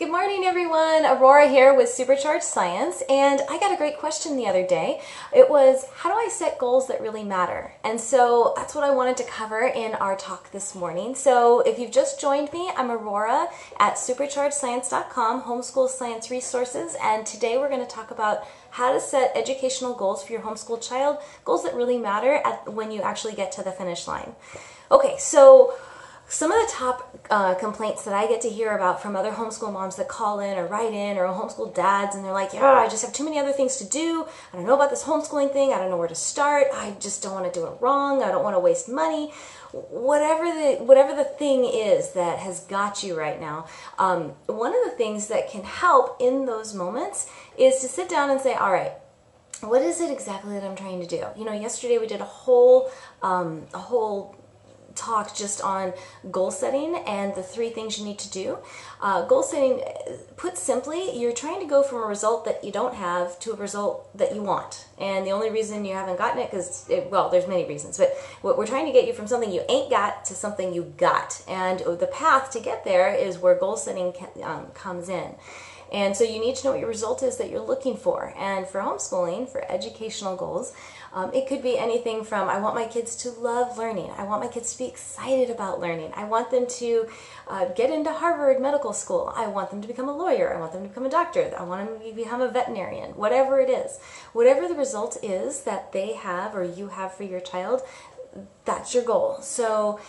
Good morning, everyone. Aurora here with Supercharged Science, and I got a great question the other day. It was, how do I set goals that really matter? And so that's what I wanted to cover in our talk this morning. So if you've just joined me, I'm Aurora at superchargedscience.com, homeschool science resources, and today we're going to talk about how to set educational goals for your homeschool child, goals that really matter at, when you actually get to the finish line. Okay, so some of the top uh, complaints that I get to hear about from other homeschool moms that call in or write in or homeschool dads, and they're like, Yeah, I just have too many other things to do. I don't know about this homeschooling thing. I don't know where to start. I just don't want to do it wrong. I don't want to waste money. Whatever the whatever the thing is that has got you right now, um, one of the things that can help in those moments is to sit down and say, All right, what is it exactly that I'm trying to do? You know, yesterday we did a whole um, a whole talk just on goal setting and the three things you need to do. Uh, goal setting, put simply, you're trying to go from a result that you don't have to a result that you want. And the only reason you haven't gotten it, because, well, there's many reasons, but what we're trying to get you from something you ain't got to something you got. And the path to get there is where goal setting um, comes in. And so you need to know what your result is that you're looking for. And for homeschooling, for educational goals, um, it could be anything from I want my kids to love learning. I want my kids to be excited about learning. I want them to uh, get into Harvard Medical School. I want them to become a lawyer. I want them to become a doctor. I want them to become a veterinarian. Whatever it is. Whatever the result is that they have or you have for your child, that's your goal. So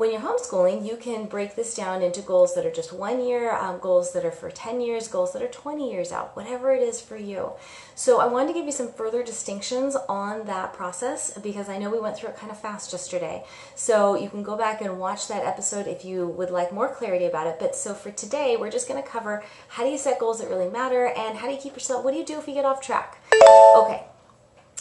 when you're homeschooling, you can break this down into goals that are just one year, um, goals that are for 10 years, goals that are 20 years out, whatever it is for you. So I wanted to give you some further distinctions on that process because I know we went through it kind of fast yesterday. So you can go back and watch that episode if you would like more clarity about it. But so for today, we're just going to cover how do you set goals that really matter and how do you keep yourself, what do you do if you get off track? Okay,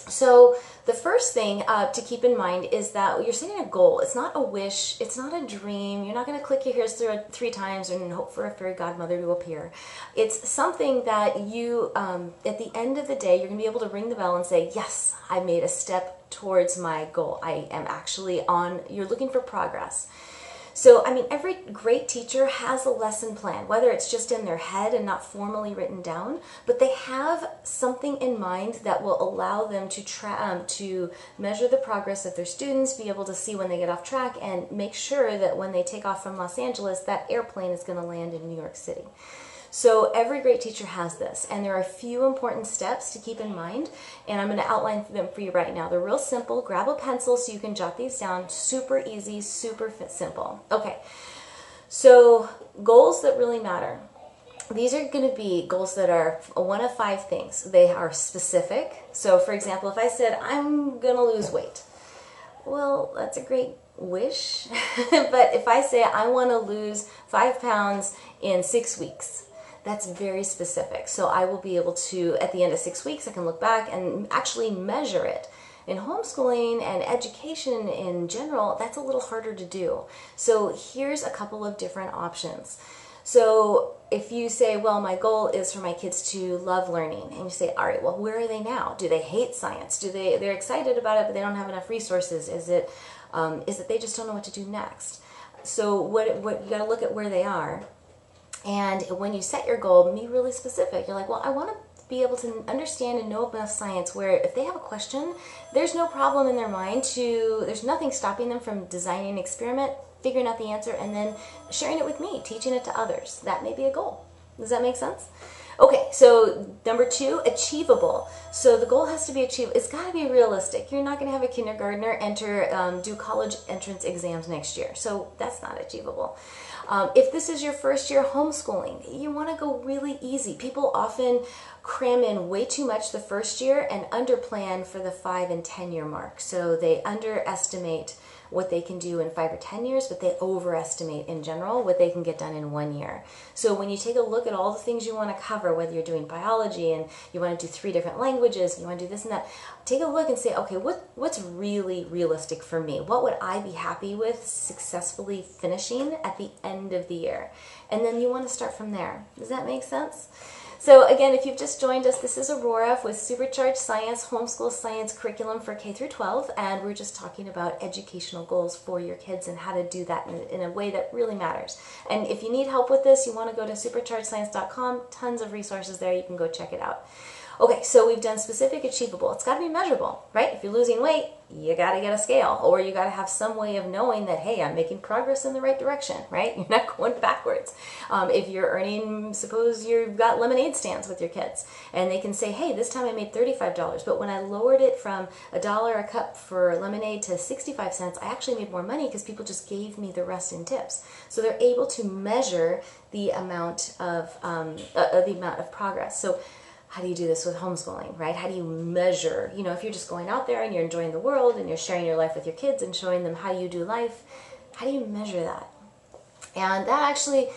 so the first thing uh, to keep in mind is that you're setting a goal. It's not a wish. It's not a dream. You're not going to click your heels through three times and hope for a fairy godmother to appear. It's something that you, um, at the end of the day, you're going to be able to ring the bell and say, yes, I made a step towards my goal. I am actually on, you're looking for progress. So, I mean, every great teacher has a lesson plan, whether it's just in their head and not formally written down, but they have something in mind that will allow them to tra- um, to measure the progress of their students, be able to see when they get off track, and make sure that when they take off from Los Angeles, that airplane is going to land in New York City. So every great teacher has this, and there are a few important steps to keep in mind, and I'm going to outline them for you right now. They're real simple. Grab a pencil so you can jot these down. Super easy, super simple. Okay, so goals that really matter. These are going to be goals that are one of five things. They are specific. So, for example, if I said, I'm going to lose weight, well, that's a great wish. but if I say, I want to lose five pounds in six weeks, that's very specific. So I will be able to, at the end of six weeks, I can look back and actually measure it. In homeschooling and education in general, that's a little harder to do. So here's a couple of different options. So if you say, well, my goal is for my kids to love learning, and you say, all right, well, where are they now? Do they hate science? Do they they're excited about it, but they don't have enough resources? Is it um, is it they just don't know what to do next? So what what you got to look at where they are and when you set your goal, be really specific. You're like, well, I want to be able to understand and know enough science where if they have a question, there's no problem in their mind to, there's nothing stopping them from designing an experiment, figuring out the answer, and then sharing it with me, teaching it to others. That may be a goal. Does that make sense? Okay, so number two, achievable. So the goal has to be achievable. It's got to be realistic. You're not going to have a kindergartner enter, um, do college entrance exams next year. So that's not achievable. Um, if this is your first year homeschooling, you want to go really easy. People often cram in way too much the first year and underplan for the five and 10 year mark. So they underestimate what they can do in five or 10 years, but they overestimate in general what they can get done in one year. So when you take a look at all the things you want to cover, whether you're doing biology and you want to do three different languages, you want to do this and that, take a look and say, okay, what, what's really realistic for me? What would I be happy with successfully finishing at the end of the year? And then you want to start from there. Does that make sense? So again, if you've just joined us, this is Aurora with Supercharged Science Homeschool Science Curriculum for K through 12, and we're just talking about educational goals for your kids and how to do that in a, in a way that really matters. And if you need help with this, you want to go to superchargedscience.com. Tons of resources there. You can go check it out. Okay, so we've done specific, achievable. It's got to be measurable, right? If you're losing weight, you got to get a scale, or you got to have some way of knowing that, hey, I'm making progress in the right direction, right? You're not going backwards. Um, if you're earning, suppose you've got lemonade stands with your kids, and they can say, hey, this time I made $35, but when I lowered it from a dollar a cup for lemonade to 65 cents, I actually made more money because people just gave me the rest in tips. So they're able to measure the amount of um, uh, the amount of progress. So how do you do this with homeschooling, right? How do you measure? You know, if you're just going out there and you're enjoying the world and you're sharing your life with your kids and showing them how you do life, how do you measure that? And that actually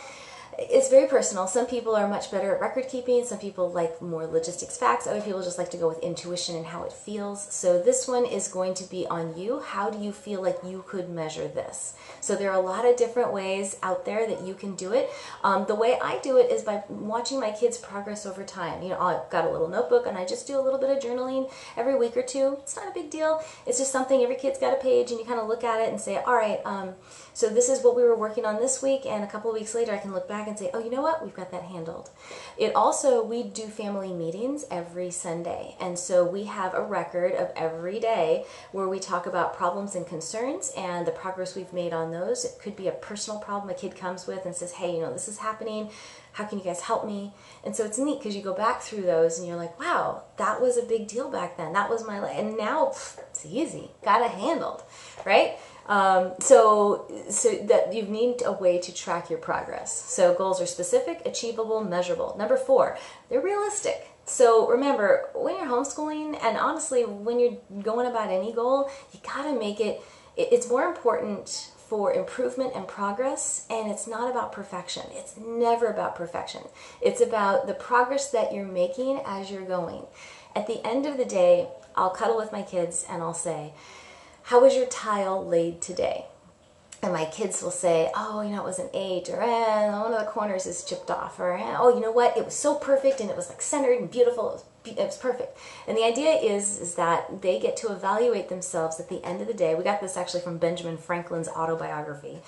it's very personal. Some people are much better at record keeping. Some people like more logistics facts. Other people just like to go with intuition and how it feels. So this one is going to be on you. How do you feel like you could measure this? So there are a lot of different ways out there that you can do it. Um, the way I do it is by watching my kids' progress over time. You know, I've got a little notebook and I just do a little bit of journaling every week or two. It's not a big deal. It's just something every kid's got a page and you kind of look at it and say, all right, um, so this is what we were working on this week, and a couple of weeks later I can look back and say, oh, you know what, we've got that handled. It also, we do family meetings every Sunday, and so we have a record of every day where we talk about problems and concerns and the progress we've made on those. It could be a personal problem a kid comes with and says, hey, you know, this is happening. How can you guys help me? And so it's neat because you go back through those and you're like, wow, that was a big deal back then. That was my life. And now pff, it's easy. Got it handled, right? Um, so, so that you need a way to track your progress. So goals are specific, achievable, measurable. Number four, they're realistic. So remember, when you're homeschooling, and honestly, when you're going about any goal, you gotta make it. It's more important for improvement and progress, and it's not about perfection. It's never about perfection. It's about the progress that you're making as you're going. At the end of the day, I'll cuddle with my kids and I'll say, how was your tile laid today? And my kids will say, oh, you know, it was an eight, or eh, one of the corners is chipped off, or eh, oh, you know what, it was so perfect and it was like centered and beautiful, it was, it was perfect. And the idea is, is that they get to evaluate themselves at the end of the day. We got this actually from Benjamin Franklin's autobiography.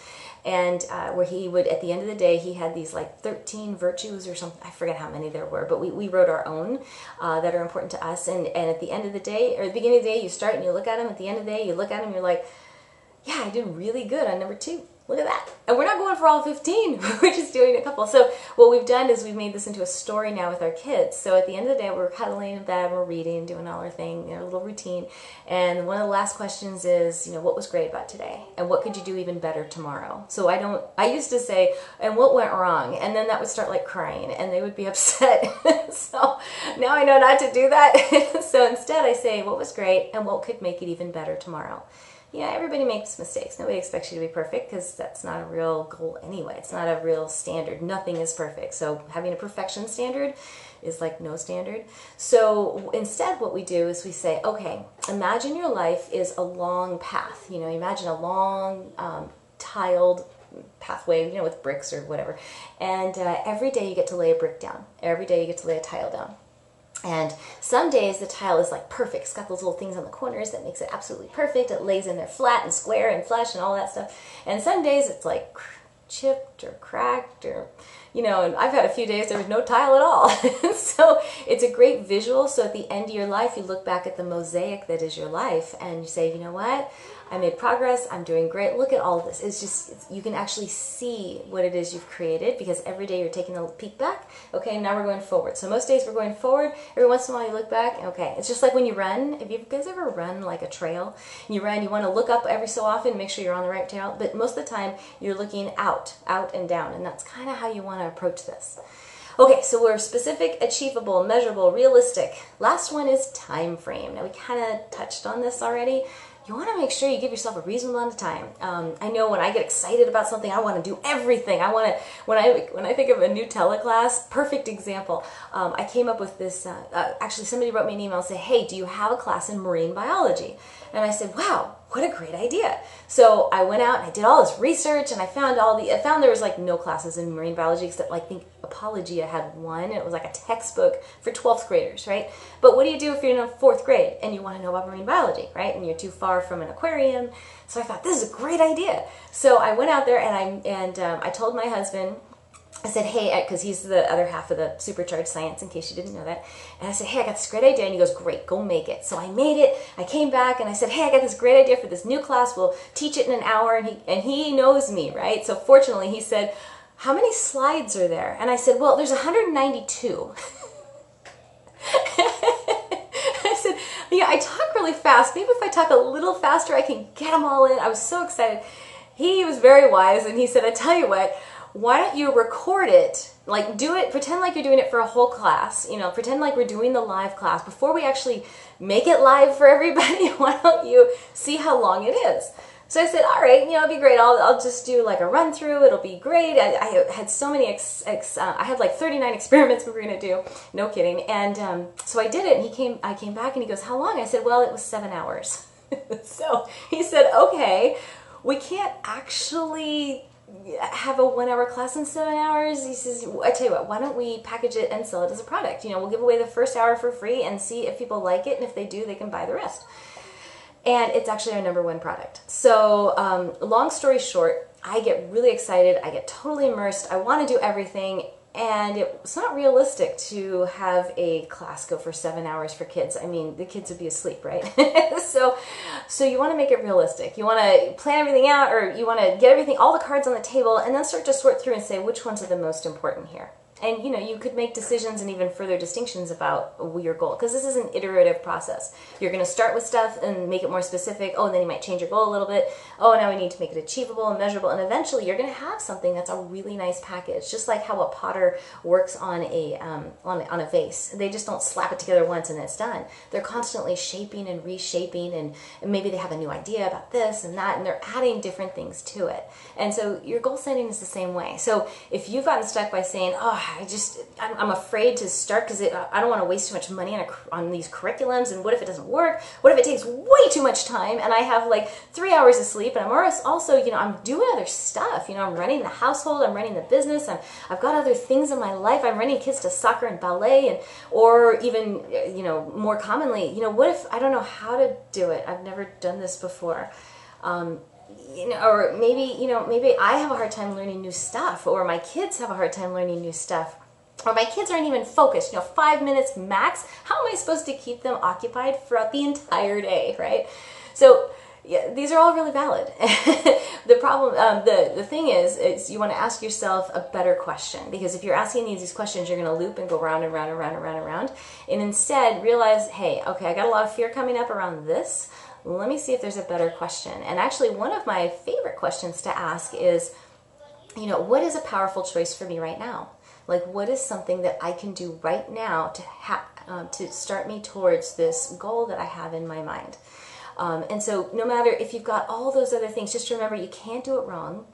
And uh, where he would at the end of the day he had these like 13 virtues or something. I forget how many there were but we, we wrote our own uh, that are important to us. And, and at the end of the day or the beginning of the day you start and you look at them at the end of the day you look at them you're like yeah i did really good on number two Look at that. And we're not going for all 15. we're just doing a couple. So what we've done is we've made this into a story now with our kids. So at the end of the day, we're cuddling in bed, we're reading, doing all our thing, our little routine. And one of the last questions is, you know, what was great about today? And what could you do even better tomorrow? So I don't, I used to say, and what went wrong? And then that would start like crying and they would be upset. so now I know not to do that. so instead I say, what was great and what could make it even better tomorrow? Yeah, everybody makes mistakes. Nobody expects you to be perfect because that's not a real goal anyway. It's not a real standard. Nothing is perfect. So having a perfection standard is like no standard. So instead what we do is we say, okay, imagine your life is a long path. You know, imagine a long um, tiled pathway, you know, with bricks or whatever. And uh, every day you get to lay a brick down. Every day you get to lay a tile down. And some days the tile is like perfect. It's got those little things on the corners that makes it absolutely perfect. It lays in there flat and square and flush and all that stuff. And some days it's like chipped or cracked or, you know, and I've had a few days there was no tile at all. so it's a great visual. So at the end of your life, you look back at the mosaic that is your life and you say, you know what? I made progress. I'm doing great. Look at all this. It's just, it's, you can actually see what it is you've created because every day you're taking a peek back. Okay, now we're going forward. So most days we're going forward. Every once in a while you look back. Okay, it's just like when you run. If you guys ever run like a trail, you run, you want to look up every so often, make sure you're on the right trail. But most of the time you're looking out, out and down. And that's kind of how you want to approach this. Okay, so we're specific, achievable, measurable, realistic. Last one is time frame. Now we kind of touched on this already you want to make sure you give yourself a reasonable amount of time. Um, I know when I get excited about something, I want to do everything. I want to when I when I think of a new teleclass, perfect example. Um, I came up with this. Uh, uh, actually, somebody wrote me an email and said, "Hey, do you have a class in marine biology?" And I said, "Wow, what a great idea!" So I went out and I did all this research, and I found all the I found there was like no classes in marine biology except like think Apologia had one, and it was like a textbook for 12th graders, right? But what do you do if you're in a fourth grade and you want to know about marine biology, right? And you're too far from an aquarium. So I thought this is a great idea. So I went out there and I and um, I told my husband I said, hey, because he's the other half of the supercharged science, in case you didn't know that. And I said, hey, I got this great idea. And he goes, great, go make it. So I made it. I came back and I said, hey, I got this great idea for this new class. We'll teach it in an hour. And he, and he knows me, right? So fortunately, he said, how many slides are there? And I said, well, there's 192. I said, yeah, I talk really fast. Maybe if I talk a little faster, I can get them all in. I was so excited. He was very wise and he said, I tell you what, why don't you record it? Like do it pretend like you're doing it for a whole class you know pretend like we're doing the live class. Before we actually make it live for everybody why don't you see how long it is? So i said all right you know it'll be great. I'll, I'll just do like a run through. It'll be great. I, I had so many ex, ex, uh, i had like 39 experiments we were going to do. No kidding. And um, so i did it and he came i came back and he goes how long? I said well it was seven hours. So he said okay we can't actually have a one hour class in seven hours. He says, I tell you what, why don't we package it and sell it as a product? You know, we'll give away the first hour for free and see if people like it. And if they do, they can buy the rest. And it's actually our number one product. So, um, long story short, I get really excited. I get totally immersed. I want to do everything and it's not realistic to have a class go for seven hours for kids. I mean, the kids would be asleep, right? so, so you want to make it realistic. You want to plan everything out, or you want to get everything, all the cards on the table, and then start to sort through and say which ones are the most important here and you know you could make decisions and even further distinctions about your goal because this is an iterative process. You're going to start with stuff and make it more specific oh and then you might change your goal a little bit. Oh now we need to make it achievable and measurable. And eventually you're going to have something that's a really nice package just like how a potter works on a um, on, on a vase. They just don't slap it together once and it's done. They're constantly shaping and reshaping and, and maybe they have a new idea about this and that and they're adding different things to it. And so your goal setting is the same way. So if you've gotten stuck by saying oh I just I'm afraid to start because I don't want to waste too much money on, a, on these curriculums. And what if it doesn't work? What if it takes way too much time and I have like three hours of sleep and I'm also you know I'm doing other stuff. You know I'm running the household, I'm running the business, I'm, I've got other things in my life. I'm running kids to soccer and ballet and or even you know more commonly you know what if I don't know how to do it? I've never done this before. Um, you know, or maybe, you know, maybe I have a hard time learning new stuff, or my kids have a hard time learning new stuff, or my kids aren't even focused, you know, five minutes max. How am I supposed to keep them occupied throughout the entire day, right? So, yeah, these are all really valid. the problem, um, the, the thing is, is you want to ask yourself a better question because if you're asking these, these questions, you're going to loop and go round and round and round and round and round. And instead realize, hey, okay, I got a lot of fear coming up around this let me see if there's a better question. And actually, one of my favorite questions to ask is, you know, what is a powerful choice for me right now? Like, what is something that I can do right now to ha- um, to start me towards this goal that I have in my mind? Um, and so, no matter if you've got all those other things, just remember you can't do it wrong.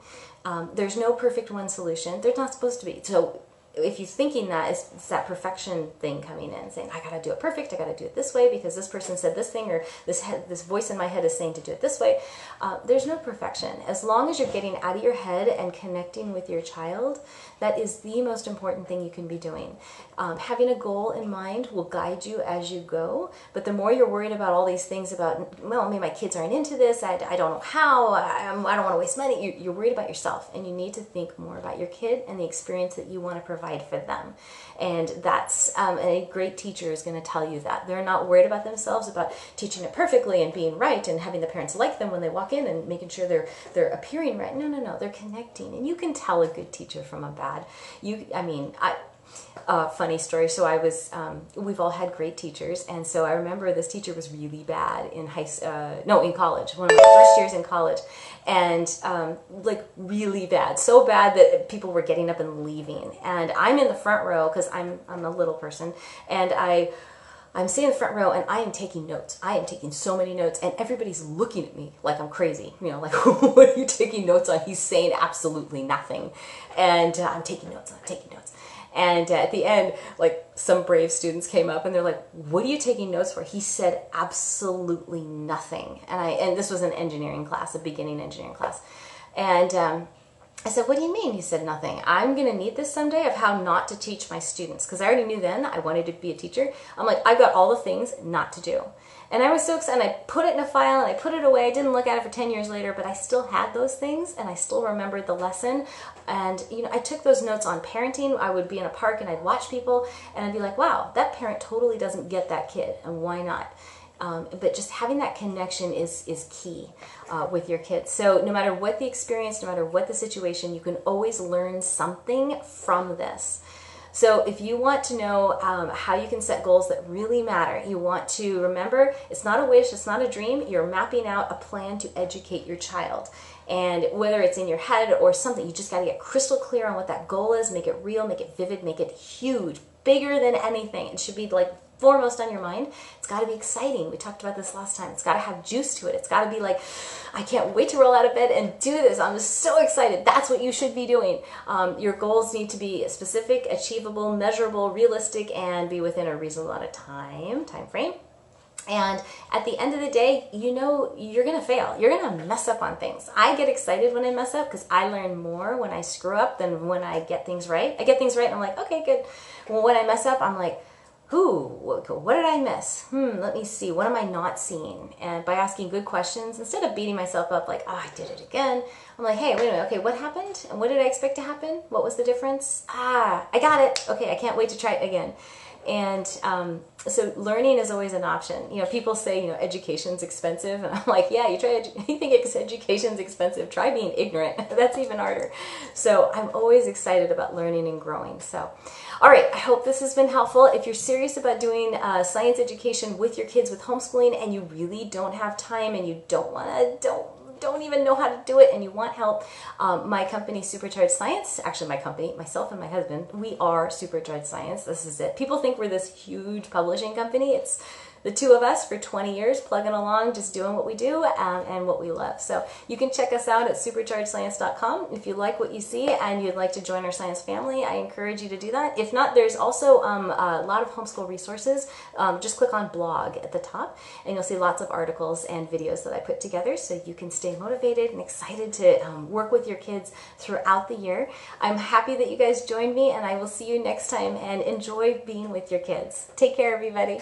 Um, there's no perfect one solution. There's not supposed to be. So if you're thinking that, it's, it's that perfection thing coming in, saying I gotta do it perfect, I gotta do it this way because this person said this thing, or this head, this voice in my head is saying to do it this way. Uh, there's no perfection. As long as you're getting out of your head and connecting with your child, that is the most important thing you can be doing. Um, having a goal in mind will guide you as you go, but the more you're worried about all these things about, well, maybe my kids aren't into this, I, I don't know how, I, I don't want to waste money, you, you're worried about yourself, and you need to think more about your kid and the experience that you want to provide for them. And that's um, a great teacher is going to tell you that. They're not worried about themselves, about teaching it perfectly and being right and having the parents like them when they walk in and making sure they're, they're appearing right. No, no, no, they're connecting. And you can tell a good teacher from a bad. You, I mean, I, funny story. So I was, um, we've all had great teachers, and so I remember this teacher was really bad in high, uh, no, in college, one of my first years in college, and um, like really bad, so bad that people were getting up and leaving. And I'm in the front row because I'm I'm a little person, and I. I'm sitting in the front row and I am taking notes. I am taking so many notes, and everybody's looking at me like I'm crazy. You know, like, what are you taking notes on? He's saying absolutely nothing. And uh, I'm taking notes, I'm taking notes. And at the end, like some brave students came up and they're like, "What are you taking notes for?" He said absolutely nothing. And I and this was an engineering class, a beginning engineering class, and um, I said, What do you mean? He said, Nothing. I'm going to need this someday of how not to teach my students because I already knew then I wanted to be a teacher. I'm like, I've got all the things not to do. And I was so excited. I put it in a file and I put it away. I didn't look at it for 10 years later, but I still had those things and I still remembered the lesson. And, you know, I took those notes on parenting. I would be in a park and I'd watch people and I'd be like, wow, that parent totally doesn't get that kid. And why not? Um, but just having that connection is is key uh, with your kids. So no matter what the experience, no matter what the situation, you can always learn something from this. So if you want to know um, how you can set goals that really matter, you want to remember it's not a wish, it's not a dream. You're mapping out a plan to educate your child. And whether it's in your head or something, you just got to get crystal clear on what that goal is, make it real, make it vivid, make it huge, bigger than anything. It should be like foremost on your mind. It's got to be exciting. We talked about this last time. It's got to have juice to it. It's got to be like, I can't wait to roll out of bed and do this. I'm just so excited. That's what you should be doing. Um, your goals need to be specific, achievable, measurable, realistic, and be within a reasonable amount of time, time frame. And at the end of the day, you know you're gonna fail. You're gonna mess up on things. I get excited when I mess up because I learn more when I screw up than when I get things right. I get things right and I'm like, okay, good. Well, when I mess up, I'm like, who, what did I miss? Hmm, let me see. What am I not seeing? And by asking good questions, instead of beating myself up like, oh, I did it again, I'm like, hey, wait a minute. Okay, what happened? And what did I expect to happen? What was the difference? Ah, I got it. Okay, I can't wait to try it again. And um, so learning is always an option. You know, people say, you know, education's expensive. And I'm like, yeah, you try, you think education's expensive, try being ignorant. That's even harder. So I'm always excited about learning and growing. So, all right, I hope this has been helpful. If you're serious about doing uh, science education with your kids with homeschooling and you really don't have time and you don't want to, don't don't even know how to do it and you want help, um, my company, Supercharged Science, actually my company, myself and my husband, we are Supercharged Science. This is it. People think we're this huge publishing company. It's the two of us for 20 years plugging along, just doing what we do um, and what we love. So you can check us out at superchargedscience.com. If you like what you see and you'd like to join our science family, I encourage you to do that. If not, there's also um, a lot of homeschool resources. Um, just click on blog at the top and you'll see lots of articles and videos that I put together so you can stay motivated and excited to um, work with your kids throughout the year. I'm happy that you guys joined me and I will see you next time and enjoy being with your kids. Take care, everybody.